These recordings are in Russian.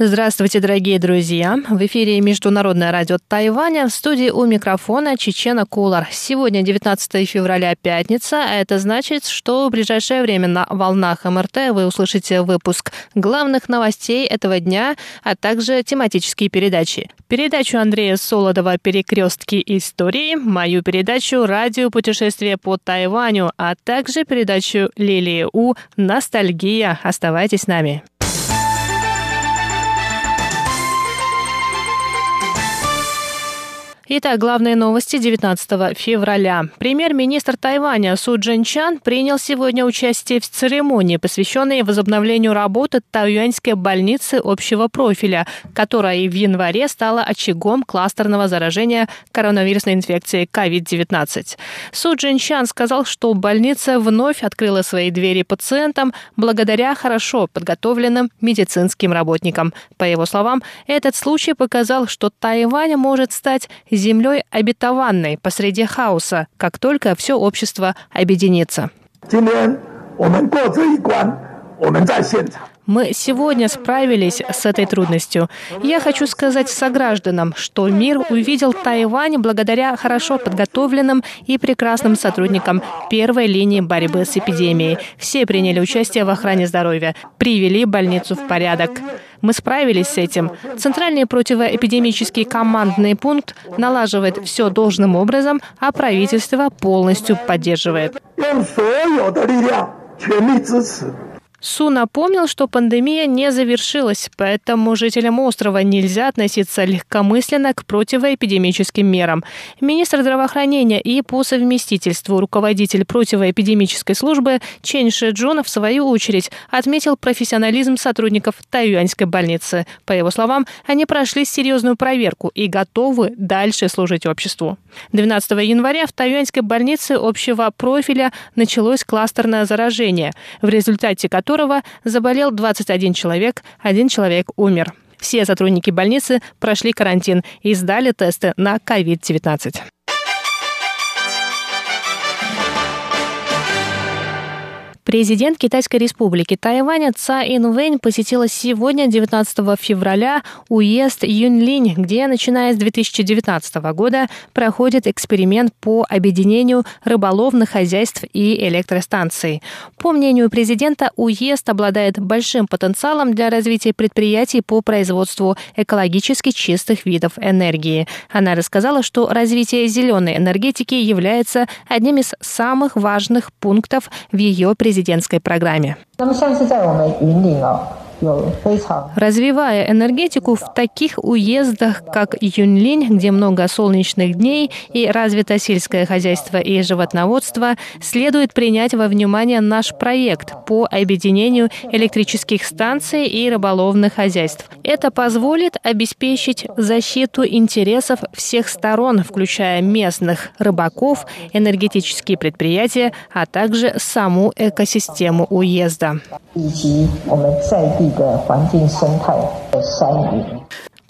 Здравствуйте, дорогие друзья! В эфире Международное радио Тайваня. В студии у микрофона Чечена Кулар. Сегодня 19 февраля, пятница, а это значит, что в ближайшее время на волнах МРТ вы услышите выпуск главных новостей этого дня, а также тематические передачи. Передачу Андрея Солодова «Перекрестки истории», мою передачу «Радио путешествие по Тайваню», а также передачу Лилии У «Ностальгия». Оставайтесь с нами. Итак, главные новости 19 февраля. Премьер-министр Тайваня Су Джинчан принял сегодня участие в церемонии, посвященной возобновлению работы Тайюаньской больницы общего профиля, которая в январе стала очагом кластерного заражения коронавирусной инфекцией COVID-19. Су Джинчан сказал, что больница вновь открыла свои двери пациентам благодаря хорошо подготовленным медицинским работникам. По его словам, этот случай показал, что Тайвань может стать землей обетованной посреди хаоса, как только все общество объединится. Мы сегодня справились с этой трудностью. Я хочу сказать согражданам, что мир увидел Тайвань благодаря хорошо подготовленным и прекрасным сотрудникам первой линии борьбы с эпидемией. Все приняли участие в охране здоровья, привели больницу в порядок. Мы справились с этим. Центральный противоэпидемический командный пункт налаживает все должным образом, а правительство полностью поддерживает. Су напомнил, что пандемия не завершилась, поэтому жителям острова нельзя относиться легкомысленно к противоэпидемическим мерам. Министр здравоохранения и по совместительству руководитель противоэпидемической службы Чен Шиджун в свою очередь отметил профессионализм сотрудников Тайюаньской больницы. По его словам, они прошли серьезную проверку и готовы дальше служить обществу. 12 января в Тайюаньской больнице общего профиля началось кластерное заражение, в результате которого которого заболел 21 человек, один человек умер. Все сотрудники больницы прошли карантин и сдали тесты на COVID-19. Президент Китайской республики Тайваня Цай Инвэнь посетила сегодня, 19 февраля, уезд Юньлинь, где, начиная с 2019 года, проходит эксперимент по объединению рыболовных хозяйств и электростанций. По мнению президента, уезд обладает большим потенциалом для развития предприятий по производству экологически чистых видов энергии. Она рассказала, что развитие зеленой энергетики является одним из самых важных пунктов в ее президентском президентской программе. Развивая энергетику в таких уездах, как Юньлинь, где много солнечных дней и развито сельское хозяйство и животноводство, следует принять во внимание наш проект по объединению электрических станций и рыболовных хозяйств. Это позволит обеспечить защиту интересов всех сторон, включая местных рыбаков, энергетические предприятия, а также саму экосистему уезда. 的环境生态的山林。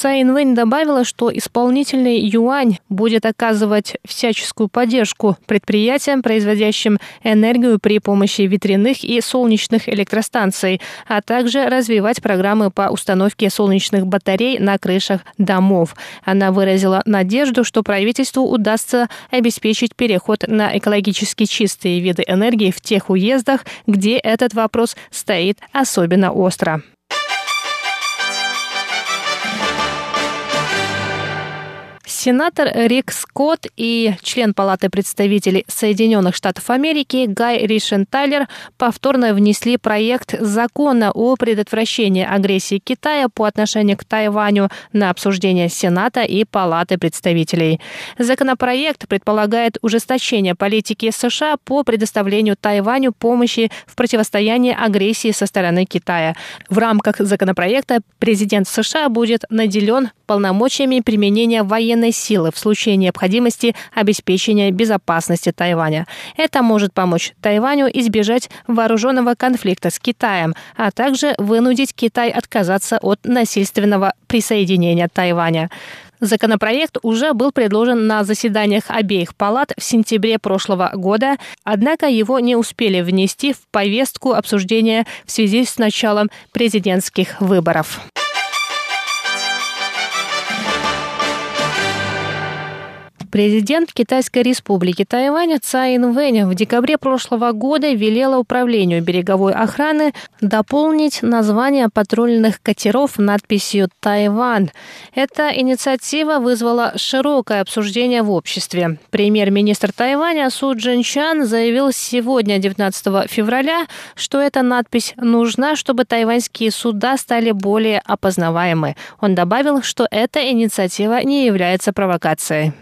Цай Инвэнь добавила, что исполнительный юань будет оказывать всяческую поддержку предприятиям, производящим энергию при помощи ветряных и солнечных электростанций, а также развивать программы по установке солнечных батарей на крышах домов. Она выразила надежду, что правительству удастся обеспечить переход на экологически чистые виды энергии в тех уездах, где этот вопрос стоит особенно остро. Сенатор Рик Скотт и член Палаты представителей Соединенных Штатов Америки Гай Ришенталер повторно внесли проект закона о предотвращении агрессии Китая по отношению к Тайваню на обсуждение Сената и Палаты представителей. Законопроект предполагает ужесточение политики США по предоставлению Тайваню помощи в противостоянии агрессии со стороны Китая. В рамках законопроекта президент США будет наделен полномочиями применения военной силы в случае необходимости обеспечения безопасности Тайваня. Это может помочь Тайваню избежать вооруженного конфликта с Китаем, а также вынудить Китай отказаться от насильственного присоединения Тайваня. Законопроект уже был предложен на заседаниях обеих палат в сентябре прошлого года, однако его не успели внести в повестку обсуждения в связи с началом президентских выборов. Президент Китайской республики Тайвань Цай Инвэнь в декабре прошлого года велела Управлению береговой охраны дополнить название патрульных катеров надписью «Тайвань». Эта инициатива вызвала широкое обсуждение в обществе. Премьер-министр Тайваня Су Джинчан заявил сегодня, 19 февраля, что эта надпись нужна, чтобы тайваньские суда стали более опознаваемы. Он добавил, что эта инициатива не является провокацией.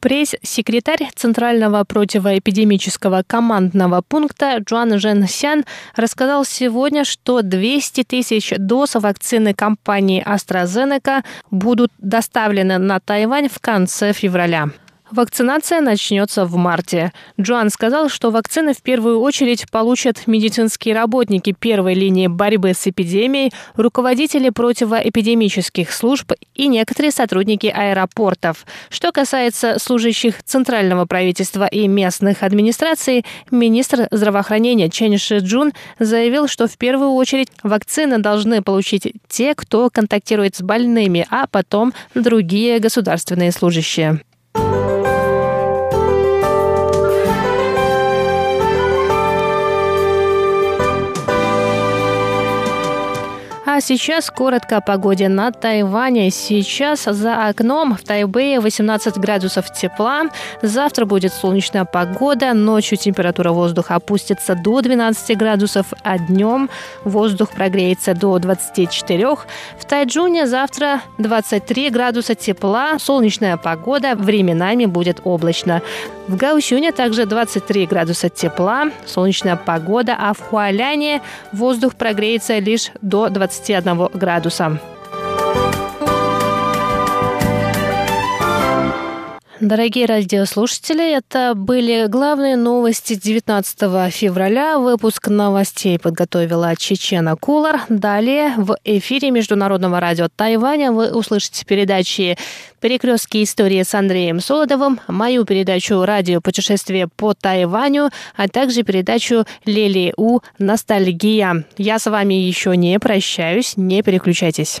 Пресс-секретарь Центрального противоэпидемического командного пункта Джуан Жен Сян рассказал сегодня, что 200 тысяч доз вакцины компании AstraZeneca будут доставлены на Тайвань в конце февраля. Вакцинация начнется в марте. Джоан сказал, что вакцины в первую очередь получат медицинские работники первой линии борьбы с эпидемией, руководители противоэпидемических служб и некоторые сотрудники аэропортов. Что касается служащих центрального правительства и местных администраций, министр здравоохранения Чен Ши Джун заявил, что в первую очередь вакцины должны получить те, кто контактирует с больными, а потом другие государственные служащие. Сейчас коротко о погоде на Тайване. Сейчас за окном в Тайбэе 18 градусов тепла. Завтра будет солнечная погода. Ночью температура воздуха опустится до 12 градусов, а днем воздух прогреется до 24. В Тайджуне завтра 23 градуса тепла. Солнечная погода. Временами будет облачно. В Гаусюне также 23 градуса тепла, солнечная погода, а в Хуаляне воздух прогреется лишь до 21 градуса. Дорогие радиослушатели, это были главные новости 19 февраля. Выпуск новостей подготовила Чечена Кулар. Далее в эфире Международного радио Тайваня вы услышите передачи «Перекрестки истории» с Андреем Солодовым, мою передачу «Радио путешествие по Тайваню», а также передачу «Лели У. Ностальгия». Я с вами еще не прощаюсь, не переключайтесь.